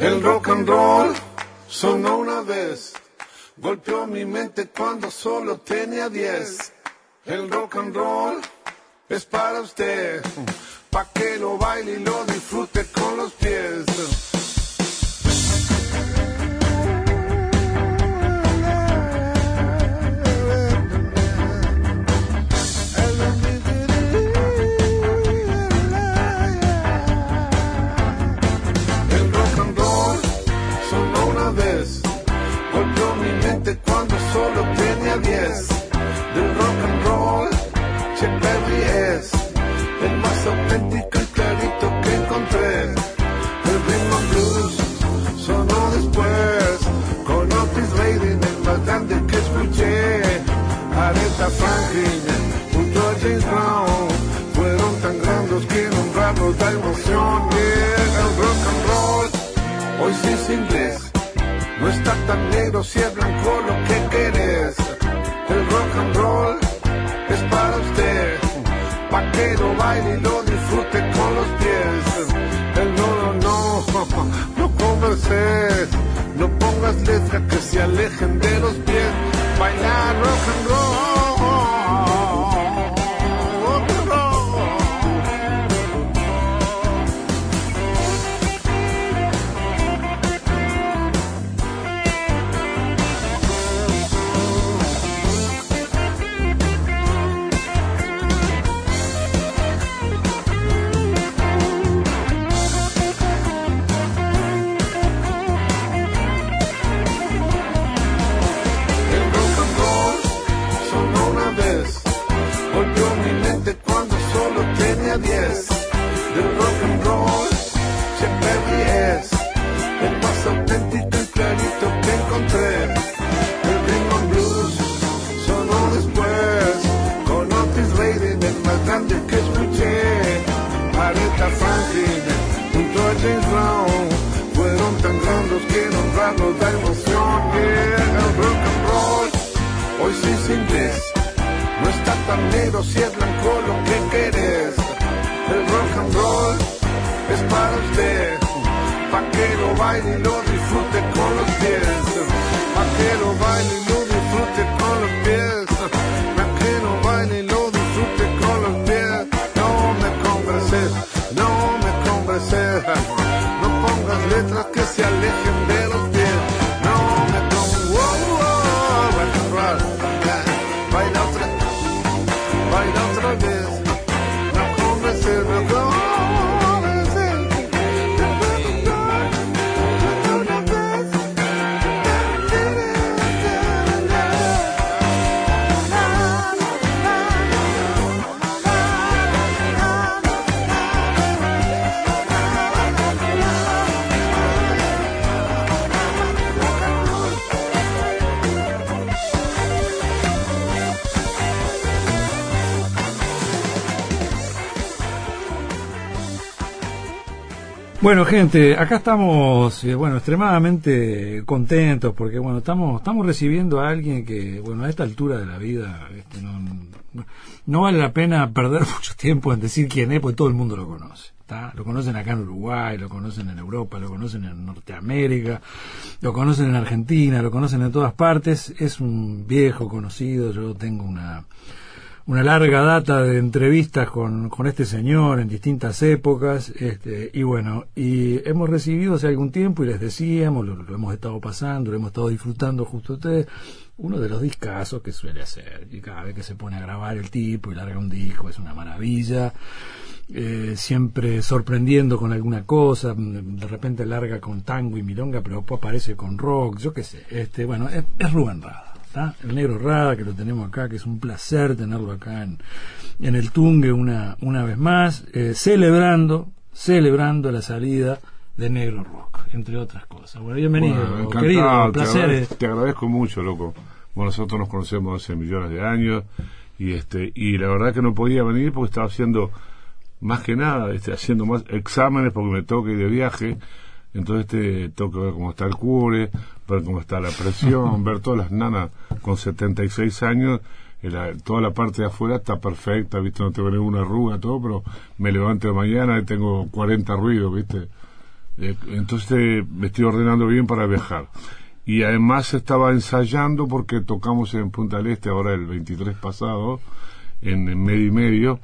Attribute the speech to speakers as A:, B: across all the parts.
A: El rock and roll sonó una vez, golpeó mi mente cuando solo tenía diez. El rock and roll es para usted, pa' que lo baile y lo disfrute con los pies. Chuck Berry es el más auténtico y clarito que encontré. El and blues sonó después, con Otis Redding el más grande que escuché. Aretha Franklin junto a James Brown fueron tan grandes que nombrarlos da emoción. El rock and roll hoy sí es inglés. No está tan negro si es blanco lo que y lo disfrute con los pies. El no, no, no, no converses, no pongas letras que se alejen de los pies. Bailar rock and roll.
B: Bueno, gente, acá estamos, eh, bueno, extremadamente contentos porque, bueno, estamos, estamos recibiendo a alguien que, bueno, a esta altura de la vida, este, no, no- vale la pena perder mucho tiempo en decir quién es, porque todo el mundo lo conoce. ¿tá? Lo conocen acá en Uruguay, lo conocen en Europa, lo conocen en Norteamérica, lo conocen en Argentina, lo conocen en todas partes. Es un viejo conocido, yo tengo una, una larga data de entrevistas con, con este señor en distintas épocas, este, y bueno, y hemos recibido hace algún tiempo, y les decíamos, lo, hemos estado pasando, lo hemos estado disfrutando justo ustedes, uno de los discazos que suele hacer, y cada vez que se pone a grabar el tipo y larga un disco, es una maravilla, eh, siempre sorprendiendo con alguna cosa, de repente larga con tango y milonga, pero después aparece con rock, yo qué sé, este, bueno, es, es Rubén Rada. ¿Tá? El negro Rada, que lo tenemos acá, que es un placer tenerlo acá en, en el Tungue una, una vez más, eh, celebrando, celebrando la salida de Negro Rock, entre otras cosas. Bueno, bienvenido,
C: Bueno,
B: querido, un
C: te
B: placer.
C: agradezco, te agradezco mucho, loco. Bueno, nosotros nos conocemos hace millones de años y este y la verdad que no podía venir porque estaba haciendo más que nada, este, haciendo más exámenes porque me toca ir de viaje. Entonces este, tengo que ver cómo está el cubre, ver cómo está la presión, ver todas las nanas con 76 años. eh, la- toda la parte de afuera está perfecta, ¿viste? No tengo ninguna arruga, todo, pero me levanto de mañana y tengo 40 ruidos, ¿viste?
A: Eh, entonces me estoy ordenando bien para viajar. Y además estaba ensayando porque tocamos en Punta del Este ahora el 23 pasado, en, en medio y medio.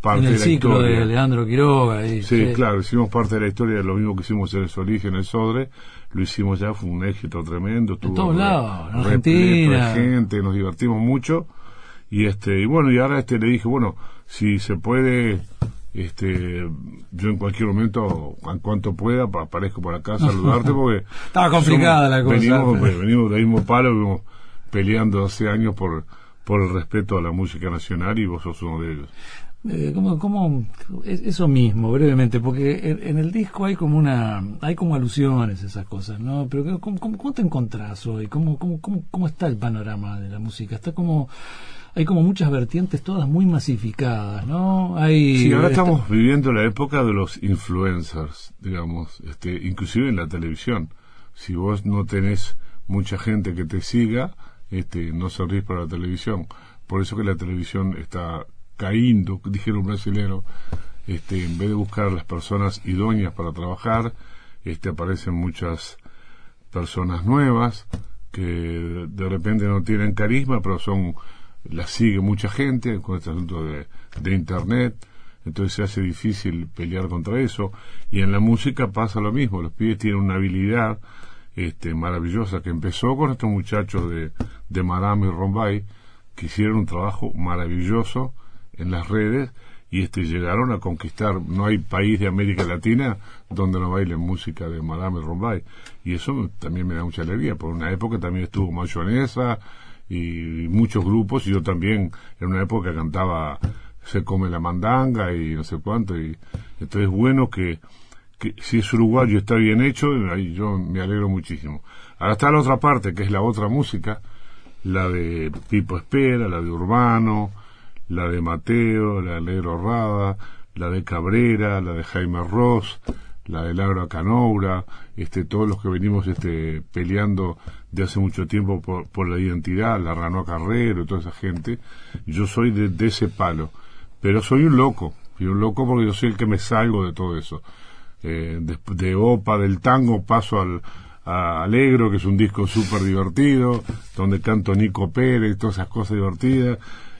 A: Parte
B: en el
A: de la
B: ciclo
A: historia.
B: de Leandro Quiroga. y-
A: Sí, claro, hicimos parte de la historia de lo mismo que hicimos en el Solís en el Sodre, lo hicimos ya, fue un éxito tremendo. estuvo
B: todos
A: re-
B: lados, en
A: de
B: Argentina.
A: gente, nos divertimos mucho y este y bueno, y ahora este le dije, bueno, si se puede este yo en cualquier momento en cuanto pueda pa- aparezco por acá a saludarte porque
B: Estaba complicada la cosa,
A: venimos,
B: pero-
A: venimos del mismo palo venimos peleando hace años por por el respeto a la música nacional y vos sos uno de ellos
B: Eh, ¿cómo, cómo- es- eso mismo, brevemente, porque en, en el disco hay como una, hay como alusiones a esas cosas, ¿no? Pero ¿cómo, cómo, cómo te encontrás hoy? ¿Cómo, cómo, cómo, ¿Cómo está el panorama de la música? Está como, hay como muchas vertientes todas muy masificadas, ¿no? Hay,
A: Sí, ahora estamos viviendo la época de los influencers, digamos, este, inclusive en la televisión. Si vos no tenés mucha gente que te siga, este, no servís para la televisión. Por eso que la televisión está cayendo, dijeron un brasilero, este, en vez de buscar las personas idóneas para trabajar, este, aparecen muchas personas nuevas que de repente no tienen carisma, pero son las sigue mucha gente con este asunto de, de internet, entonces se hace difícil pelear contra eso. Y en la música pasa lo mismo, los pibes tienen una habilidad este, maravillosa que empezó con estos muchachos de, de Marama y Rombay, que hicieron un trabajo maravilloso en las redes y este llegaron a conquistar no hay país de América Latina donde no bailen música de Madame Rombay y eso también me da mucha alegría por una época también estuvo Mayonesa y muchos grupos y yo también en una época cantaba se come la mandanga y no sé cuánto y entonces es bueno que, si es uruguayo está bien hecho ahí yo me alegro muchísimo. Ahora está la otra parte que es la otra música la de Pipo Espera la de Urbano la de Mateo, la de Negro Rada, la de Cabrera, la de Jaime Ross, la de Laura Canoura, este, todos los que venimos este, peleando de hace mucho tiempo por, por la identidad, la Ranoa Carrero, toda esa gente, yo soy de, de ese palo, pero soy un loco, soy un loco porque yo soy el que me salgo de todo eso. Eh, de, de OPA, del tango, paso al, Alegro, que es un disco súper divertido, donde canto Nico Pérez, todas esas cosas divertidas,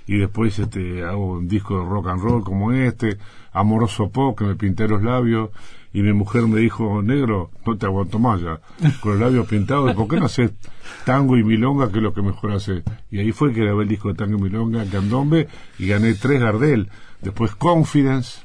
A: y después este hago un disco de rock and roll como este, Amoroso Pop, que me pinté los labios, y mi mujer me dijo, negro, no te aguanto más ya, con los labios pintados, ¿por qué no haces tango y milonga, que es lo que mejor hace? Y ahí fue que grabé el disco de tango y milonga, Candombe, y gané tres Gardel. Después Confidence,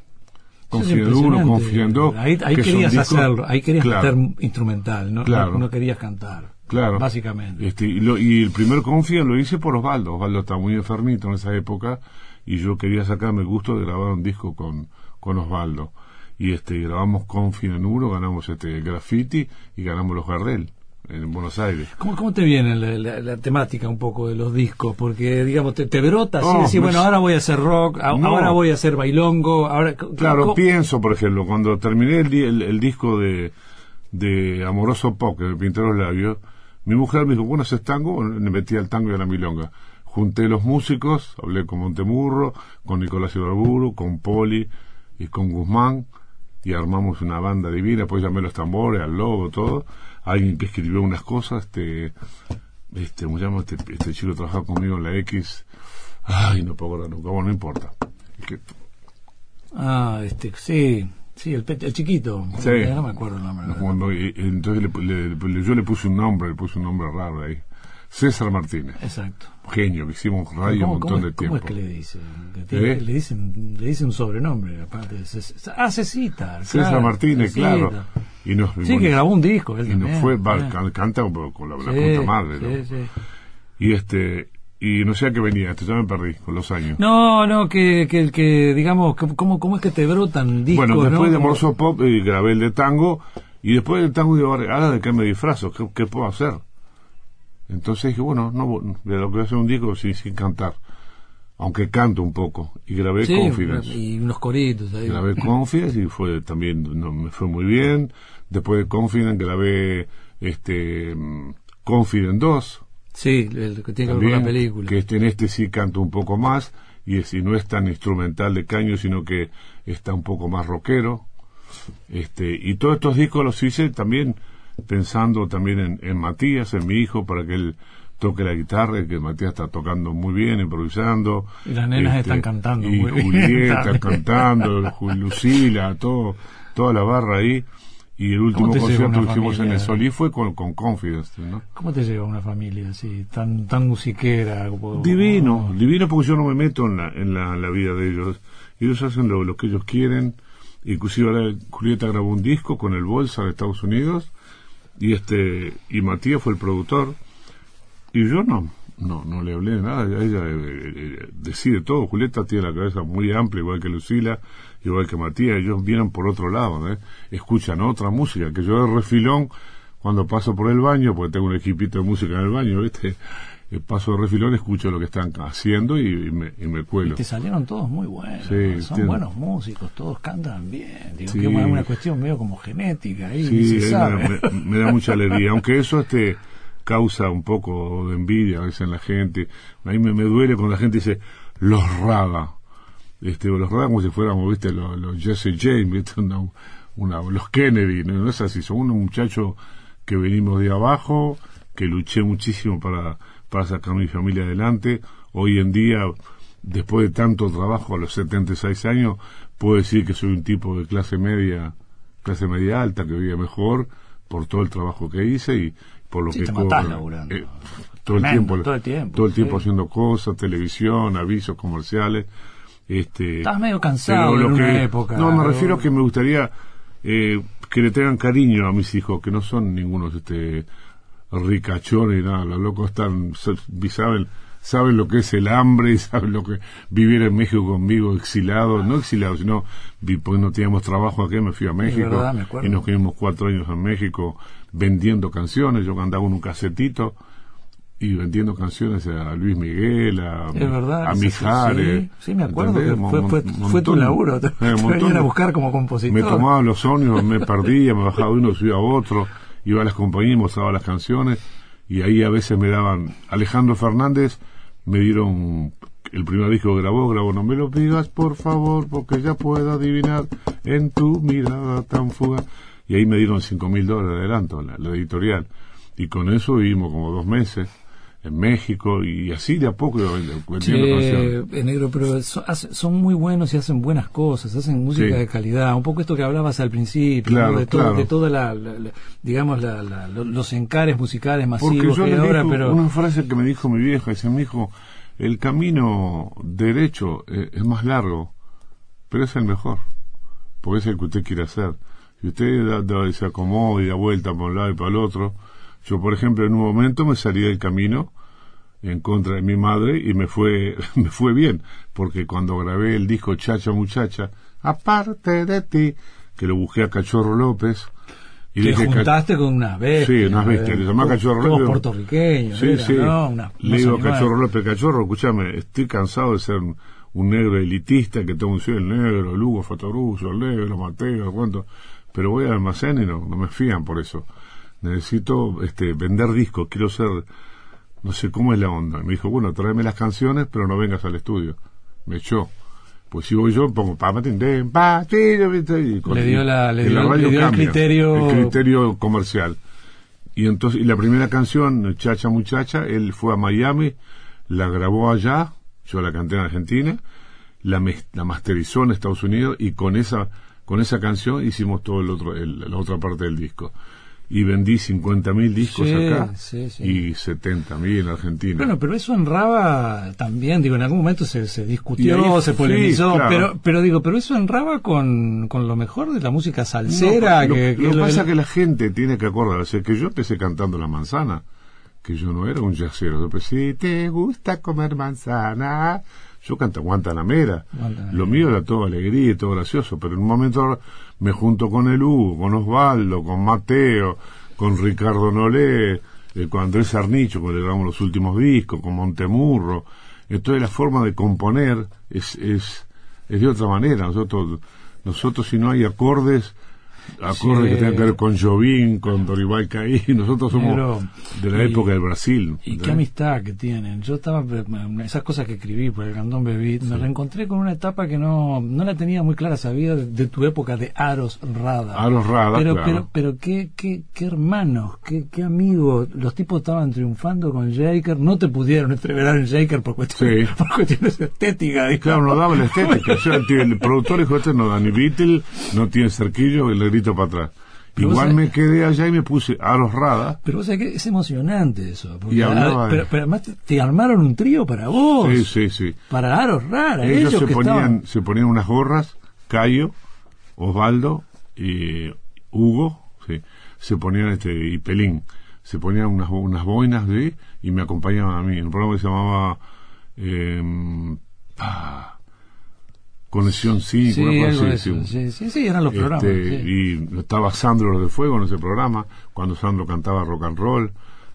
A: Confidence 1,
B: impresionante.
A: Confidence 2.
B: Ahí, ahí
A: que
B: querías hacerlo, ahí querías
A: Claro.
B: meter instrumental, ¿no?
A: Claro.
B: No, no querías cantar.
A: Claro.
B: Básicamente.
A: Este, y, lo- y el primer confía lo hice por Osvaldo. Osvaldo estaba muy enfermito en esa época y yo quería sacarme el gusto de grabar un disco con, con Osvaldo. Y este, grabamos Confi en uno, ganamos este graffiti y ganamos los Gardel en Buenos Aires.
B: ¿Cómo, ¿Cómo te viene la, la- la temática un poco de los discos? Porque, digamos, te, te brota así,
A: No,
B: decir,
A: no
B: bueno, ahora voy a hacer rock, a-
A: No.
B: ahora voy a hacer bailongo, ahora...
A: Claro,
B: ¿cómo-
A: pienso, por ejemplo, cuando terminé el, el- el disco de, de Amoroso Pop, que me pinté los labios, mi mujer me dijo, bueno, ¿haces tango? Le metí al tango y a la milonga. Junté los músicos, hablé con Montemurro, con Nicolás Ibarburu, con Poli y con Guzmán, y armamos una banda divina, después llamé los tambores, al logo, todo. Alguien que escribió unas cosas, este, este, ¿cómo se llama? Este, este chico trabajaba conmigo en la X. Ay, no puedo acordar nunca, bueno, no importa.
B: Ah, este, sí, sí, el, pe- el chiquito.
A: Sí.
B: Eh, No me acuerdo el nombre.
A: No, cuando- entonces le- le- le- yo le puse un nombre, le puse un nombre raro ahí. César Martínez,
B: Exacto.
A: genio, que hicimos radio un
B: ¿Cómo,
A: montón de
B: es,
A: tiempo.
B: cómo es que le dicen? Tiene-
A: ¿Eh?
B: Le dicen le dicen un sobrenombre, aparte. de César. Ah.
A: César
B: claro,
A: Martínez, claro. Y nos,
B: Sí,
A: bueno,
B: que grabó un disco. Él
A: y nos
B: también,
A: fue, va,
B: eh.
A: can- canta con la, la
B: Sí,
A: puta madre, ¿no?
B: sí, sí.
A: Y este, y no sé a qué venía, esto ya me perdí con los años.
B: No, no, que, que, que digamos, que- ¿cómo, ¿cómo es que te brotan discos?
A: bueno, después
B: ¿no?
A: de Morso Pop eh, grabé el de tango, y después del tango digo, ahora de qué me disfrazo, ¿qué, qué puedo hacer? Entonces dije, bueno, no, de lo que voy a hacer un disco sin, sin cantar, aunque canto un poco, y grabé
B: Sí,
A: Confidence.
B: y unos coritos ahí.
A: grabé Confidence y fue también no, me fue muy bien después de Confidence grabé este mm, Confidence 2
B: Sí, el que tiene que ver con
A: también
B: la película.
A: que este, en este sí canto un poco más y, es- y no es tan instrumental de caño sino que está un poco más rockero Este, y todos estos discos los hice también pensando también en, en Matías, en mi hijo, para que él toque la guitarra, que Matías está tocando muy bien, improvisando.
B: Y las nenas
A: Este,
B: están cantando
A: y
B: muy bien.
A: Julieta cantando, Ju- Lucila, todo, toda la barra ahí. Y el último concierto que hicimos en el Solí fue con, con Confidence, ¿no?
B: ¿Cómo te lleva una familia así, tan tan musiquera? como-
A: Divino, divino porque yo no me meto en la, en la, en la vida de ellos. Ellos hacen lo, lo que ellos quieren. Inclusive ahora Julieta grabó un disco con el Bolsa de Estados Unidos y este y Matías fue el productor y yo no no no le hablé de nada. Ella eh, eh, decide todo. Julieta tiene la cabeza muy amplia, igual que Lucila, igual que Matías. Ellos vienen por otro lado, ¿eh? escuchan otra música que yo de refilón cuando paso por el baño, porque tengo un equipito de música en el baño, ¿viste? Eh, paso de refilón, escucho lo que están haciendo y, y me, y me
B: Y
A: cuelo.
B: te salieron todos muy buenos.
A: Sí,
B: Son
A: tiene-
B: buenos músicos, todos cantan bien. Digo,
A: Sí.
B: que es una, cuestión medio como genética ahí,
A: Sí,
B: se
A: eh,
B: sabe.
A: me, me- me da mucha alegría, aunque eso este causa un poco de envidia a veces en la gente. A mí me, me duele cuando la gente dice los raga. Este, los raga como si fuéramos, viste, los, los Jesse James, una, los Kennedy, no, No es así, son unos muchachos que venimos de abajo, que luché muchísimo para, para sacar mi familia adelante. Hoy en día, después de tanto trabajo a los 76 años, puedo decir que soy un tipo de clase media, clase media alta, que vive mejor por todo el trabajo que hice y por lo
B: Sí,
A: que
B: te matás laburando.
A: Eh, todo el
B: Tremendo,
A: tiempo,
B: todo el tiempo,
A: todo el tiempo
B: sí.
A: haciendo cosas, televisión, avisos comerciales. Este,
B: Estabas medio cansado en una
A: que-
B: época.
A: No, me
B: pero-
A: refiero que me gustaría eh, que le tengan cariño a mis hijos, que no son ningunos este, ricachones nada. Los locos están, sa- saben, saben lo que es el hambre y saben lo que vivir en México conmigo exilado, no exilado, sino porque no teníamos trabajo aquí, me fui a México
B: verdad, me
A: y nos quedamos cuatro años en México vendiendo canciones. Yo andaba en un casetito y vendiendo canciones a Luis Miguel, a,
B: verdad.
A: a Mijares.
B: Sí, sí, me acuerdo que fue, fue, fue tu laburo. Te,
A: eh,
B: te
A: montón
B: venían a buscar como compositor.
A: me tomaba los ómnibus, me perdía, me bajaba de uno, subía a otro, iba a las compañías, mostraba las canciones, y ahí a veces me daban, Alejandro Fernández, me dieron el primer disco que grabó, grabó No me lo digas por favor, porque ya puedo adivinar en tu mirada tan fugaz. Y ahí me dieron cinco mil dólares de adelanto, la, la editorial. Y con eso vivimos como dos meses en México, y así de a poco vendiendo.
B: Che, eh, negro, pero so- hace- son muy buenos y hacen buenas cosas, hacen música
A: Sí.
B: de calidad. Un poco esto que hablabas al principio,
A: Claro,
B: ¿no? de, todo,
A: claro.
B: de toda la, la- la- digamos, la, la- lo- los encares musicales masivos que ahora, pero
A: una frase que me dijo mi vieja, dice, mi hijo, el camino derecho eh, es más largo, pero es el mejor, porque es el que usted quiere hacer. Si usted da- da- se acomoda y da vuelta por un lado y para el otro, yo por ejemplo en un momento me salí del camino en contra de mi madre y me fue me fue bien, porque cuando grabé el disco Chacha Muchacha, aparte de ti, que lo busqué a Cachorro López, y
B: te
A: dije, "Ca-
B: juntaste con unas bestias.
A: Sí, unas bestias, le llamaba Cachorro López.
B: puertorriqueños,
A: Sí,
B: eran,
A: sí.
B: ¿no? Una-
A: Le digo
B: animales.
A: Cachorro López, Cachorro, escúchame, estoy cansado de ser un, un negro elitista, que tengo un soy el negro, Lugo Fatoruso, el negro, Mateo, cuánto, pero voy al almacén y no, no me fían por eso. Necesito este vender discos, quiero ser, no sé cómo es la onda. Me dijo, bueno, tráeme las canciones, pero no vengas al estudio. Me echó. Pues si voy yo, pongo pa, patín, den, pa, ti, y con-
B: Le dio la- le dio-
A: radio
B: le dio el criterio-
A: el criterio comercial. Y entonces, y la primera canción, Chacha Muchacha, él fue a Miami, la grabó allá, yo la canté en Argentina, la, mes- la masterizó en Estados Unidos y con esa, con esa canción hicimos todo el otro, el- la otra parte del disco. Y vendí 50.000 discos
B: Sí,
A: acá
B: sí, sí.
A: y 70.000 en Argentina.
B: Bueno, pero eso honraba también, digo, en algún momento se, se discutió,
A: ahí-
B: se polemizó,
A: claro.
B: pero, pero digo, pero eso honraba con, con lo mejor de la música salsera.
A: No,
B: que,
A: lo
B: que
A: pasa es que la gente tiene que acordarse que yo empecé cantando la manzana, que yo no era un jazzero. Yo empecé, si te gusta comer manzana, yo canto Guantanamera.
B: Guantanamera.
A: Lo mío era todo alegría y todo gracioso, pero en un momento me junto con el Hugo, con Osvaldo, con Mateo, con Ricardo Nolé, eh, con Andrés Arnicho, cuando le grabamos los últimos discos, con Montemurro. Entonces la forma de componer es, es, es de otra manera. Nosotros, nosotros si no hay acordes, acordes que tengan que ver con Jovín, con Dorival Caí. Nosotros somos de la
B: y-
A: época del Brasil.
B: Y qué amistad que tienen. Yo estaba, esas cosas que escribí por el Cantón Bebí, me reencontré con una etapa que no, no la tenía muy clara, sabía de, de tu época de Aros Rada.
A: Aros Rada,
B: pero,
A: claro.
B: pero, pero qué, qué, qué hermanos, qué, qué amigos. Los tipos estaban triunfando con Jaker, no te pudieron entreverar en Jaker por cuestiones,
A: Sí.
B: por cuestiones estéticas. digamos.
A: Claro, no daba la estética. O sea, el, el productor dijo, este no da ni Beatle, no tiene cerquillo, y le grito para atrás.
B: Pero
A: Igual me quedé allá y me puse Aros Rada.
B: Pero vos sabés que es emocionante eso. porque,
A: Y hablaba
B: ah, pero, pero además te, te armaron un trío para vos.
A: Sí, sí, sí.
B: Para Aros Rara.
A: Ellos,
B: Ellos,
A: se,
B: que
A: ponían,
B: estaban...
A: se ponían unas gorras, Cayo, Osvaldo y Hugo, sí, se ponían este, y Pelín, se ponían unas, unas boinas de, y me acompañaban a mí, en un programa que se llamaba eh, ah, Conexión 5,
B: Sí,
A: una
B: algo
A: cosa
B: de
A: así,
B: eso.
A: sí,
B: Sí, sí, eran los
A: Este,
B: programas. sí.
A: Y estaba Sandro Los de Fuego en ese programa, cuando Sandro cantaba rock and roll,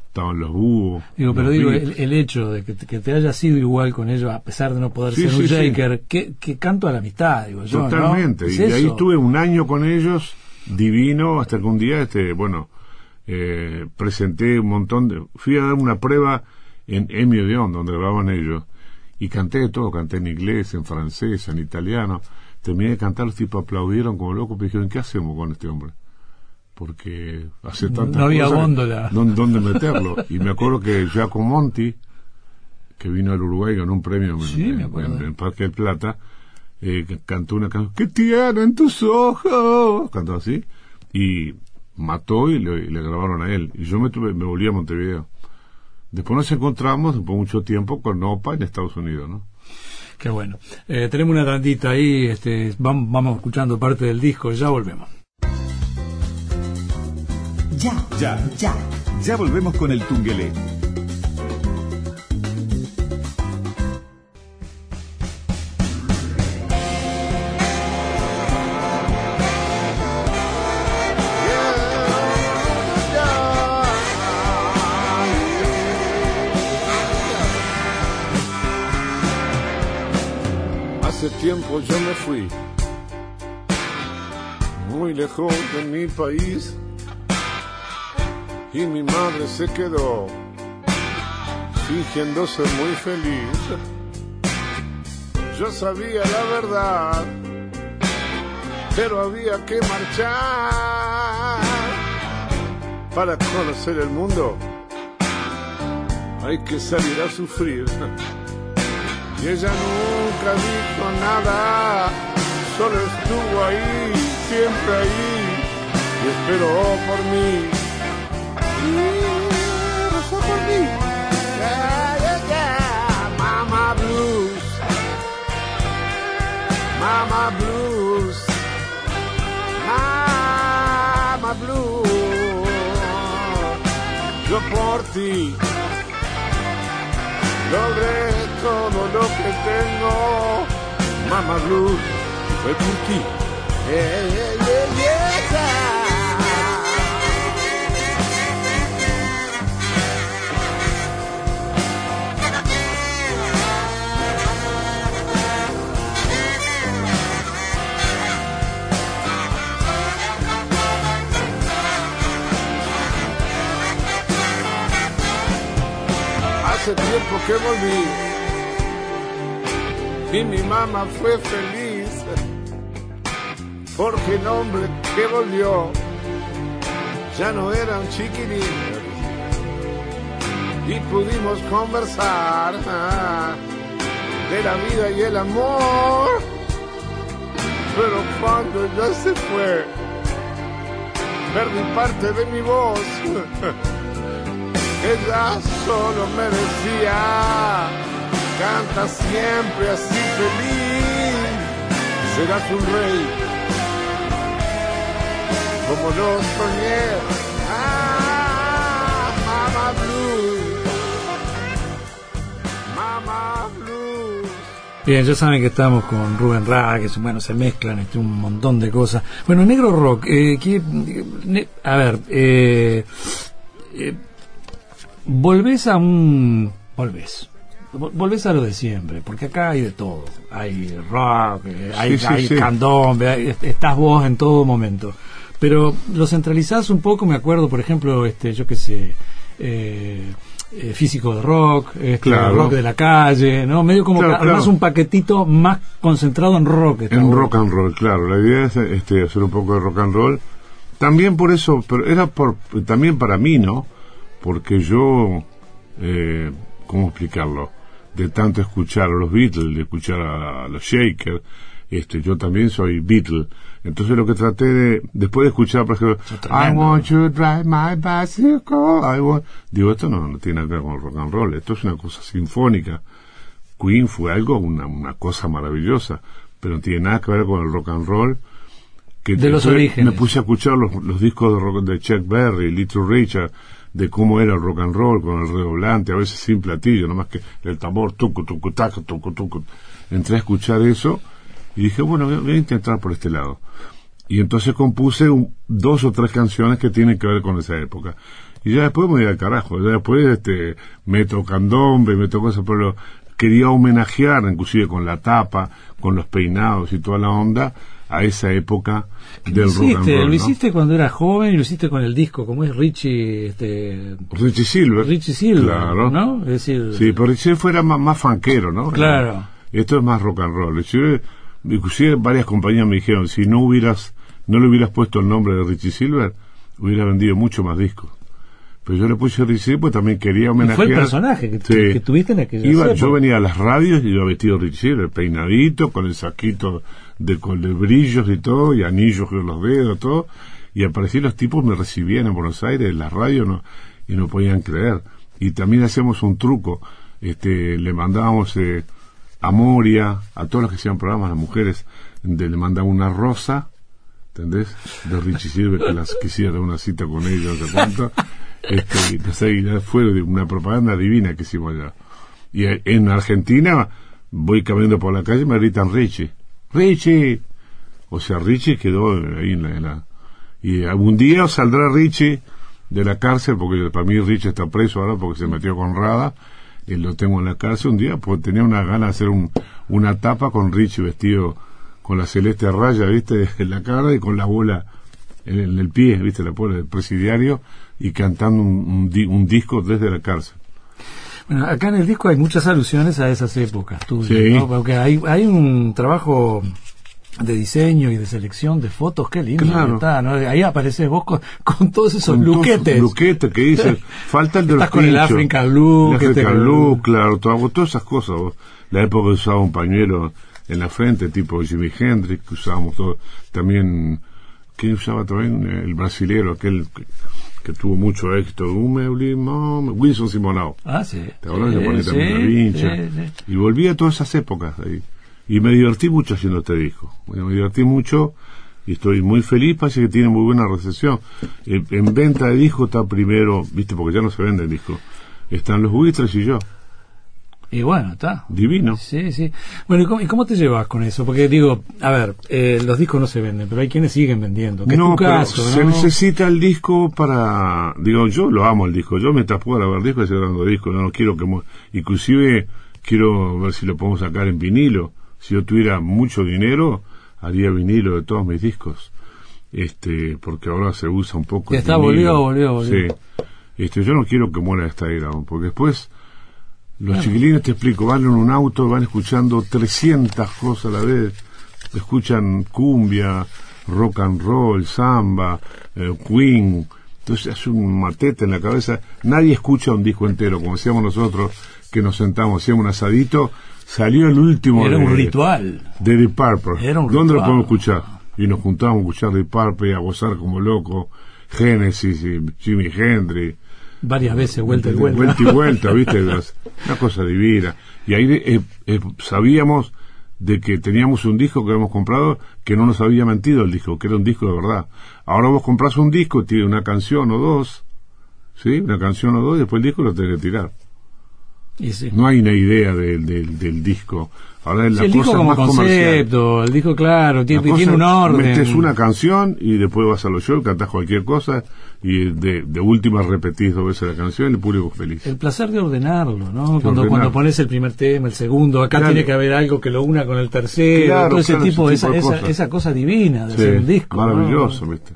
A: estaban los búhos.
B: Digo, pero digo, el, el hecho de que, te- que te haya sido igual con ellos, a pesar de no poder
A: Sí,
B: ser un. Shaker, que, que canto a la amistad, digo yo.
A: Totalmente. Y ahí estuve un año con ellos, divino, hasta que un día, este, bueno, eh, presenté un montón de... Fui a dar una prueba en Emi Odeon, donde grababan ellos, y canté de todo, canté en inglés, en francés, en italiano. Terminé de cantar, los tipos aplaudieron como locos, me dijeron, ¿qué hacemos con este hombre? Porque hace tantas
B: No había
A: cosas,
B: góndola.
A: ¿dónde, meterlo? Y me acuerdo que Giacomo Monti, que vino al Uruguay, ganó un premio en-
B: Sí,
A: en,
B: acuerdo.
A: en- en Parque del Plata, eh, cantó una canción, ¿qué tienen tus ojos? Cantó así, y mató y le, y le grabaron a él. Y yo me, tuve, me volví a Montevideo. Después nos encontramos, después de mucho tiempo, con Opa en Estados Unidos, ¿no?
B: Qué bueno. Eh, tenemos una tantita ahí, este, vamos, vamos escuchando parte del disco, ya volvemos.
D: Ya,
E: Ya.
D: ya.
E: Ya volvemos con el Tungelé.
F: Yo me fui, muy lejos de mi país, y mi madre se quedó fingiendo ser muy feliz. Yo sabía la verdad, pero había que marchar para conocer el mundo. Hay que salir a sufrir. Y ella nunca dijo nada, solo estuvo ahí, siempre ahí, y esperó por mí. Y rezó por mí. Yeah, yeah, yeah. Mama Blues. Mama Blues. Mama Blues. Yo por ti logré todo lo que tengo. Mama Blue, fue por ti. Yeah, yeah, yeah, yeah. Hace tiempo que volví y mi mamá fue feliz porque el hombre que volvió ya no era un chiquirín y pudimos conversar ah, de la vida y el amor. Pero cuando ya se fue perdí parte de mi voz ella solo me decía, canta siempre así feliz, serás un rey, como lo soñé. Ah, Mama Blues, Mama Blues.
B: Bien, ya saben que estamos con Rubén Ra, que se- bueno, se mezclan este, un montón de cosas. Bueno, Negro Rock, eh, a ver, eh, eh, volvés a un... volvés. Vol- Volvés a lo de siempre, porque acá hay de todo. Hay rock, eh, hay,
A: sí,
B: hay
A: sí.
B: candombe, hay- est- estás vos en todo momento. pero lo centralizás un poco, me acuerdo, por ejemplo, este, yo qué sé, eh, eh, físico de rock, este,
A: Claro.
B: rock de la calle, ¿no? Medio como
A: Claro, claro.
B: un paquetito más concentrado en rock.
A: En rock and roll, claro. La idea es este, hacer un poco de rock and roll. También por eso, pero era por, también para mí, ¿no? Porque yo, eh, ¿cómo explicarlo? De tanto escuchar a los Beatles, de escuchar a, los Shakers, este, yo también soy Beatle. Entonces lo que traté de, después de escuchar, por ejemplo, I want you to drive my bicycle, I want... Digo, esto no, no tiene nada que ver con el rock and roll, esto es una cosa sinfónica. Queen fue algo, una, una cosa maravillosa, pero no tiene nada que ver con el rock and roll. Que
B: De los orígenes.
A: Me puse a escuchar los, los discos de, rock, de Chuck Berry, Little Richard, de cómo era el rock and roll con el redoblante, a veces sin platillo, nomás que el tambor, tucu, tucu, taca, tucu, tucu. Entré a escuchar eso y dije, bueno, voy a, intentar por este lado. Y entonces compuse un- dos o tres canciones que tienen que ver con esa época. Y ya después me voy al carajo, ya después este, meto candombe, meto cosas, pero quería homenajear, inclusive con la tapa, con los peinados y toda la onda, a esa época del rock and roll.
B: lo
A: ¿no?
B: hiciste cuando eras joven y lo hiciste con el disco, como es Richie, este,
A: Richie Silver.
B: Richie Silver,
A: Claro.
B: ¿no? Es decir,
A: Sí, pero Richie fuera más, más fanquero, ¿no?
B: Claro.
A: Esto es más rock and roll. Yo, inclusive varias compañías me dijeron, si no hubieras, no le hubieras puesto el nombre de Richie Silver, hubiera vendido mucho más discos. Pero yo le puse Richie pues también quería homenajear.
B: fue el personaje que,
A: Sí.
B: que tuviste en aquella
A: Iba, yo venía a las radios y iba vestido Richie Silver, peinadito, con el saquito de, con de brillos y todo, y anillos en los dedos, todo. Y aparecían los tipos, me recibían en Buenos Aires, en las radios, no, y no podían creer. Y también hacíamos un truco, este, le mandábamos eh, a Moria, a todos los que hacían programas, las mujeres, de- le mandaba una rosa, ¿entendés? De Richie Silver, que las quisiera una cita con ellos, sé cuánto. Este, no sé, fue una propaganda divina que hicimos allá. Y eh, en Argentina, voy caminando por la calle y me gritan Richie. Richie. O sea, Richie quedó ahí en la... en la- y algún día saldrá Richie de la cárcel, porque para mí Richie está preso ahora porque se metió con Rada, y lo tengo en la cárcel un día, pues tenía una gana de hacer un, una tapa con Richie vestido con la celeste raya, ¿viste? En la cara y con la bola en el, en el pie, ¿viste? La bola del presidiario y cantando un, un un disco desde la cárcel.
B: Bueno, acá en el disco hay muchas alusiones a esas épocas tuyas,
A: Sí.
B: ¿no? Porque hay, hay un trabajo de diseño y de selección de fotos, qué lindo
A: Claro.
B: que está, ¿no? Ahí apareces vos con, con todos esos
A: Con
B: luquetes.
A: Luquetes que dice, falta el de los
B: Estás con el. African look,
A: El
B: este,
A: African look, claro, todo, todas esas cosas. La época que usaba un pañuelo en la frente, tipo Jimi Hendrix, que usábamos todo. También, ¿quién usaba también? El brasilero, aquel que, que tuvo mucho éxito. Wilson Simonao.
B: Ah, sí.
A: ¿Te acuerdas?
B: Sí,
A: Le ponía también la vincha.
B: sí.
A: Y volví a todas esas épocas ahí. Y me divertí mucho haciendo este disco. Me me divertí mucho y estoy muy feliz. Parece que tiene muy buena recepción. En, en venta de disco está primero, viste, porque ya no se vende el disco. Están los buitres y yo.
B: Y bueno, está.
A: Divino.
B: Sí, sí. Bueno, ¿y cómo, y cómo te llevas con eso? Porque digo, a ver, eh, los discos no se venden, pero hay quienes siguen vendiendo. Que
A: no,
B: es tu
A: pero
B: caso,
A: se necesita el disco para... Digo, yo lo amo el disco. Yo mientras pueda grabar disco, estoy grabando disco. No, no quiero que... Inclusive quiero ver si lo podemos sacar en vinilo. Si yo tuviera mucho dinero, haría vinilo de todos mis discos. Este, porque ahora se usa un poco...
B: Ya está,
A: vinilo.
B: volvió, volvió, volvió.
A: Sí. Este, yo no quiero que muera esta era, porque después... Los chiquilines, te explico, van en un auto, van escuchando 300 cosas a la vez. Escuchan cumbia, rock and roll, samba, eh, Queen. Entonces hace un matete en la cabeza. Nadie escucha un disco entero, como decíamos nosotros, que nos sentamos, hacíamos un asadito. Salió el último
B: Era
A: de,
B: un ritual.
A: de Deep Purple.
B: Era un
A: ¿Dónde lo podemos escuchar? Y nos juntábamos a escuchar Deep Purple y a gozar como loco. Genesis y Jimi Hendrix.
B: Varias veces, vuelta y
A: De
B: vuelta.
A: vuelta y vuelta, ¿viste? Las- Una cosa divina. Y ahí eh, eh, sabíamos de que teníamos un disco que habíamos comprado que no nos había mentido el disco, que era un disco de verdad. Ahora vos compras un disco, tiene una canción o dos, ¿sí? Una canción o dos, y después el disco lo tenés que tirar.
B: Y sí.
A: No hay una idea del, del disco. Ahora es la
B: el disco
A: cosa
B: como
A: más comercial.
B: concepto, el disco claro,
A: La
B: tiene, tiene un orden.
A: Metes una canción y después vas a los shows, cantás cualquier cosa y de, de última repetís dos veces la canción y el público feliz.
B: El placer de ordenarlo, ¿no? Cuando,
A: ordenar.
B: cuando pones el primer tema, el segundo, acá
A: Claro.
B: tiene que haber algo que lo una con el tercero,
A: Claro,
B: todo ese
A: claro,
B: tipo,
A: ese
B: esa,
A: tipo de
B: esa, esa cosa divina de
A: Sí,
B: hacer un disco. ¿no?
A: maravilloso, ¿viste?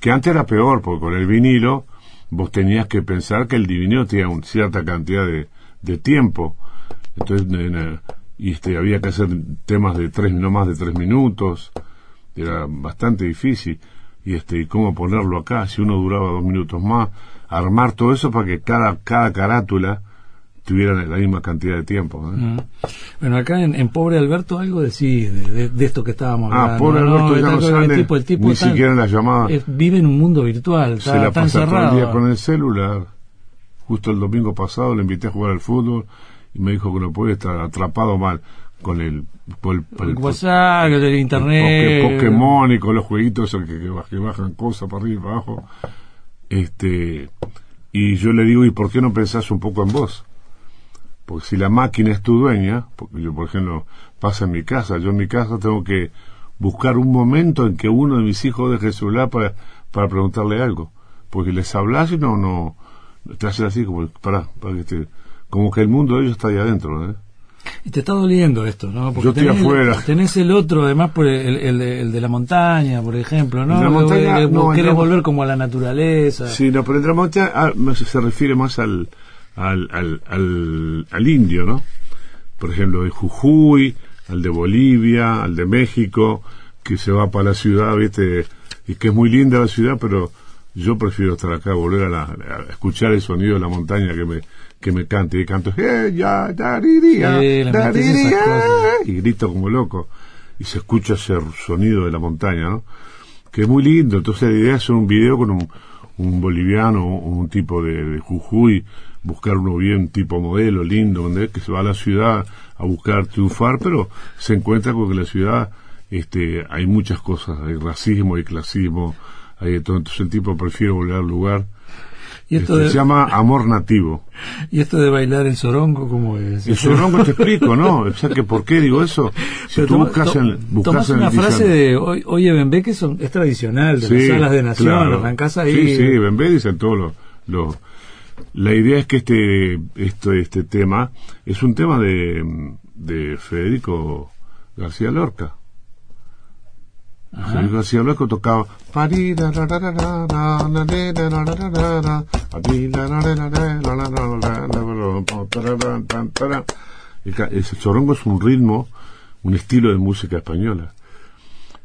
A: Que antes era peor, porque con el vinilo vos tenías que pensar que el vinilo tenía una cierta cantidad de, de tiempo. Entonces, en, y este, había que hacer temas de tres, no más de tres minutos. Era bastante difícil. Y este, y cómo ponerlo acá, si uno duraba dos minutos más, armar todo eso para que cada, cada carátula tuviera la misma cantidad de tiempo. ¿eh?
B: Mm. Bueno, acá en, en Pobre Alberto algo decís de, de- de esto que estábamos
A: Ah,
B: hablando.
A: pobre Alberto ya no sale
B: el tipo, el tipo
A: ni siquiera en las llamadas.
B: vive en un mundo virtual,
A: se la pasa todo el día con el celular. Justo el domingo pasado le invité a jugar al fútbol y me dijo que no puede estar atrapado mal con el, por el,
B: el
A: el-
B: WhatsApp, el
A: el
B: internet.
A: Poké- Pokémon y con los jueguitos que, que baj- que bajan cosas para arriba y para abajo. Este, y yo le digo, ¿y por qué no pensás un poco en vos? Porque si la máquina es tu dueña, porque yo, por ejemplo, pasa en mi casa, yo en mi casa tengo que buscar un momento en que uno de mis hijos deje el celular para, para preguntarle algo. Porque les hablas y no, no, te haces así como, para, para que te, como que el mundo de ellos está ahí adentro, ¿eh?
B: Y te está doliendo esto, ¿no? Porque
A: Yo estoy
B: tenés,
A: afuera.
B: tenés el otro, además, por el, el de, el de la montaña, por ejemplo, ¿no?
A: La montaña, no,
B: querés
A: la-
B: volver como a la naturaleza.
A: Sí, no, pero el Tramonte ah, me- se refiere más al, al, al, al, al indio, ¿no? Por ejemplo, de Jujuy, al de Bolivia, al de México, que se va para la ciudad, ¿viste? Y que es muy linda la ciudad, pero yo prefiero estar acá, volver a, la, a escuchar el sonido de la montaña que me, que me cante. Y canto, "Eh, ya, dariría,
B: Sí, esas
A: dariría",
B: cosas.
A: y grito como loco. Y se escucha ese sonido de la montaña, ¿no? que es muy lindo. Entonces la idea es hacer un video con un, un boliviano un tipo de, de Jujuy, buscar uno bien tipo modelo, lindo, donde que se va a la ciudad a buscar triunfar, pero se encuentra con que en la ciudad este, hay muchas cosas, hay racismo, hay clasismo, hay de todo. Entonces el tipo prefiere volver al lugar.
B: Y, esto
A: Este,
B: de,
A: Se llama Amor Nativo.
B: y esto de bailar el sorongo, ¿cómo es?
A: El sorongo te explico, ¿no? O sea, que ¿por qué digo eso? Si
B: Pero
A: tú
B: toma-
A: buscas
B: to-
A: en, buscas en el
B: una frase de oye Bembé que son, es tradicional de las salas de nación,
A: claro.
B: arrancás ahí.
A: Sí, sí, Bembé dicen todos los, los- La idea es que este, este, este tema es un tema de, de Federico García Lorca. Tocaba ese chorongo es un ritmo, un estilo de música española.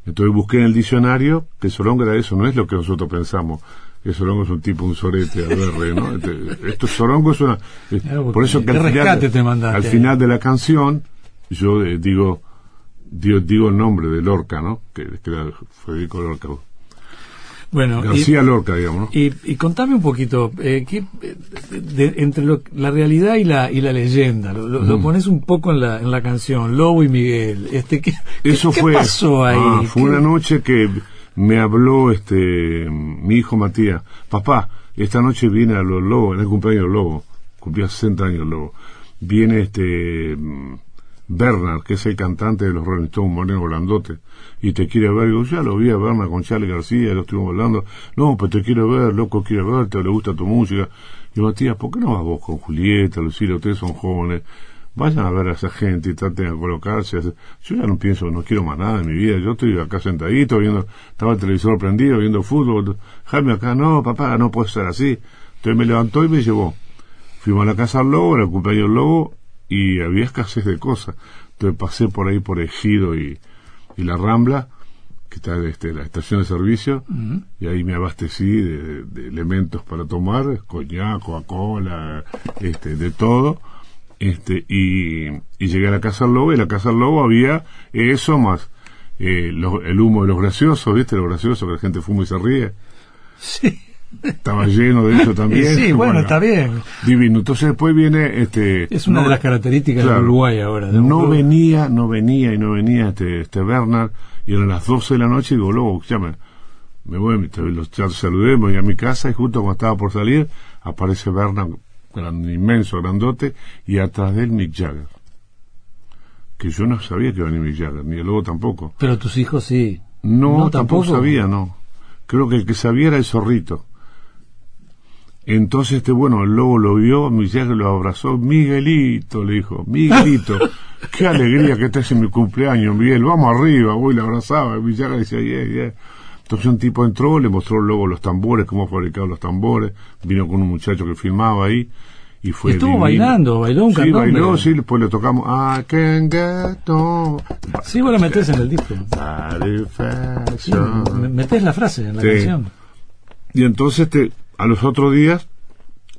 A: Entonces busqué en el diccionario que el sorongo era eso, no es lo que nosotros pensamos. El sorongo es un tipo, un sorete, a ver, ¿no? Este- Esto es una... es-
B: Claro, porque
A: por eso que al final,
B: te
A: al final de la canción yo eh, digo, digo digo el nombre de Lorca, ¿no? Que, que era Federico Lorca.
B: Bueno, y-
A: García Lorca, digamos, ¿no?
B: Y, y contame un poquito, eh, ¿qué, de- entre lo- la realidad y la, y la leyenda, lo, lo-
A: Mm.
B: lo pones un poco en la, en la canción, Lobo y Miguel. Este, ¿qué,
A: Eso
B: qué
A: fue.
B: pasó ahí?
A: Ah, fue
B: ¿Qué-
A: una noche que me habló este mi hijo Matías. Papá, esta noche viene a los lobos, en el cumpleaños de los lobos. Cumplía 60 años el lobo. Viene este Bernard, que es el cantante de los Rolling Stones, Moreno Volandote, y te quiere ver. Digo, ya lo vi a Bernard con Charlie García, lo estuvimos hablando. No, pues te quiero ver, loco, quiere verte, le gusta tu música. Y Matías, ¿por qué no vas vos con Julieta, Lucila? Ustedes son jóvenes vayan a ver a esa gente y traten de colocarse. Yo ya no pienso, no quiero más nada en mi vida. Yo estoy acá sentadito, viendo, estaba el televisor prendido, viendo fútbol. Jaime acá, no, papá, no puede ser así. Entonces me levantó y me llevó. Fuimos a la casa del lobo, era el cumpleaños del lobo, y había escasez de cosas. Entonces pasé por ahí por Ejido y, y la Rambla, que está este, la estación de servicio, y ahí me abastecí de, de- de elementos para tomar, coñac, Coca-Cola, este, de todo este y, y llegué a la casa del lobo y en la casa del lobo había eso más eh, lo- el humo de los graciosos viste lo gracioso que la gente fuma y se ríe.
B: Sí,
A: estaba lleno de eso también
B: sí, bueno, está bien.
A: divino entonces después viene este
B: Es una
A: no-
B: de las características
A: claro,
B: del Uruguay ahora. de
A: no venía no venía y no venía este este Bernard y eran las 12 de la noche y digo lobo llame me voy te- los saludé me voy a mi casa y justo cuando estaba por salir aparece Bernard gran, inmenso grandote y atrás de él Mick Jagger que yo no sabía que iba a venir Mick Jagger ni el lobo tampoco
B: Pero tus hijos sí.
A: no,
B: No,
A: tampoco,
B: tampoco.
A: sabía, no. Creo que el que sabía era el zorrito. Entonces, este, bueno, el lobo lo vio, Mick Jagger lo abrazó, Miguelito, le dijo, Miguelito, qué alegría que estés en mi cumpleaños, Miguel, vamos arriba, voy, le abrazaba, Mick Jagger decía, yeah, yeah. Entonces un tipo entró, le mostró luego los tambores, cómo fabricaban los tambores, vino con un muchacho que filmaba ahí y fue
B: Estuvo
A: divino.
B: bailando, bailó un
A: Sí, bailó, sí, después le tocamos I can get
B: Sí, vos lo metés en el disco. Me- Metés la frase en la
A: Sí.
B: canción.
A: Y entonces este, a los otros días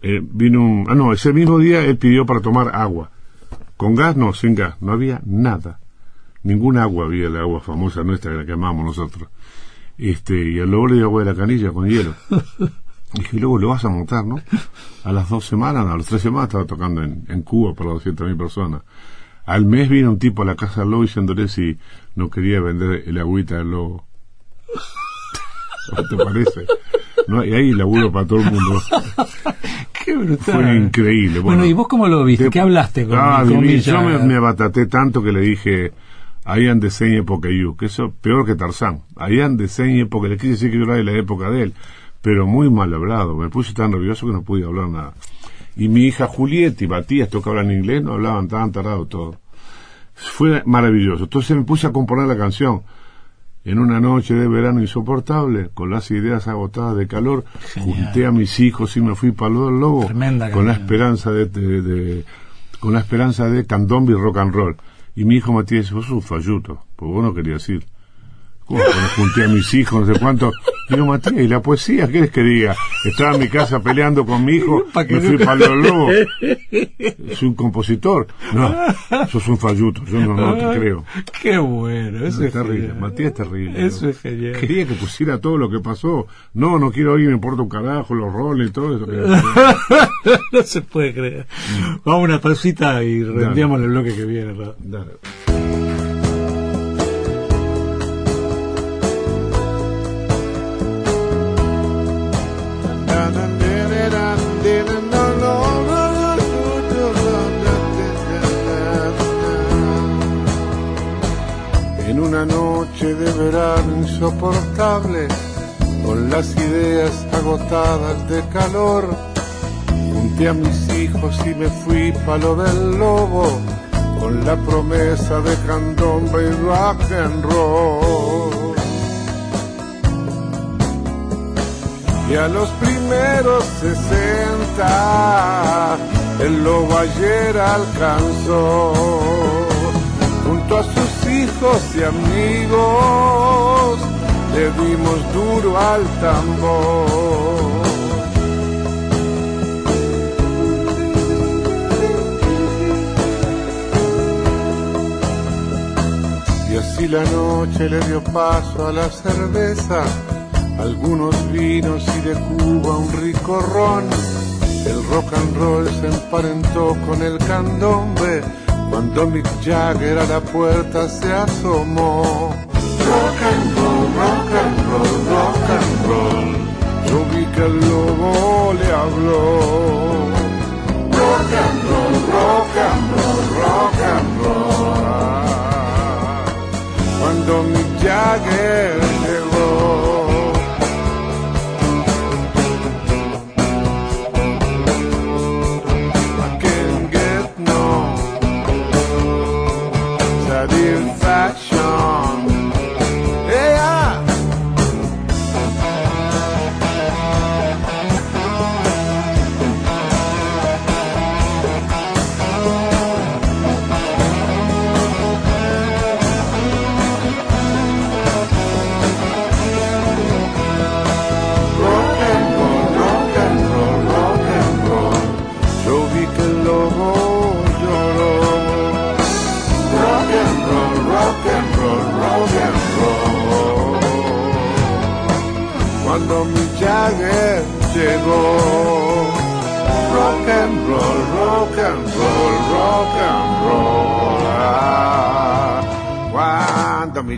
A: eh, vino un... Ah, no, ese mismo día él pidió para tomar agua. Con gas, no, sin gas. No había nada. Ninguna agua había, la agua famosa nuestra, la que amamos nosotros. Este, y al luego le dio agua de la canilla con hielo. Dije, luego lo vas a montar, ¿no? A las dos semanas, a las tres semanas estaba tocando en, en Cuba para 200.000 personas. Al mes vino un tipo a la casa del lobo diciéndole si no quería vender el agüita del lobo. ¿No te parece? No, y ahí laburo para todo el mundo.
B: Qué brutal.
A: Fue increíble.
B: Bueno, ¿y vos cómo lo viste? ¿Qué hablaste con,
A: Ah,
B: con
A: mi-
B: Mick
A: Yo me, me abataté tanto que le dije, Hayan diseñe época you, que eso peor que Tarzán. Hayan diseñe época, le quise decir que yo era de la época de él, pero muy mal hablado. Me puse tan nervioso que no pude hablar nada. Y mi hija Julieta y Matías, todos que hablan inglés, no hablaban tan tardado todo. Fue maravilloso. Entonces me puse a componer la canción. En una noche de verano insoportable, con las ideas agotadas de calor,
B: Genial.
A: junté a mis hijos y me fui para del lobo,
B: Tremenda
A: con la esperanza de, de- de- con la esperanza de candombe y rock and roll. Y mi hijo Matías vos sos un falluto, porque vos no querías ir. ¿Cómo? Junté a mis hijos, no sé cuánto. Digo, Matías, ¿y la poesía? ¿Qué querés que diga? Estaba en mi casa peleando con mi hijo, me fui para los lobos. Soy un compositor. No, sos un falluto, yo no, no te creo.
B: Qué bueno, eso
A: Es
B: es
A: terrible,
B: genial.
A: Matías es terrible.
B: Eso
A: ¿no?
B: es genial.
A: Quería que pusiera todo lo que pasó. No, no quiero oír, me importa un carajo, los roles y todo eso.
B: no se puede creer. Vamos a una pausita y rendiamos el bloque que viene.
F: Una noche de verano insoportable, con las ideas agotadas de calor, junté a mis hijos y me fui pa' lo del lobo, con la promesa de candombe y rock and roll. Y a los primeros sesenta, el lobo ayer alcanzó, a sus hijos y amigos, le dimos duro al tambor. Y así la noche le dio paso a la cerveza, algunos vinos y de Cuba un rico ron. El rock and roll se emparentó con el candombe cuando Mick Jagger a la puerta se asomó. Rock and roll, rock and roll, rock and roll. Yo vi que el lobo le habló. Rock and roll, rock and roll, rock and roll. Cuando Mick Jagger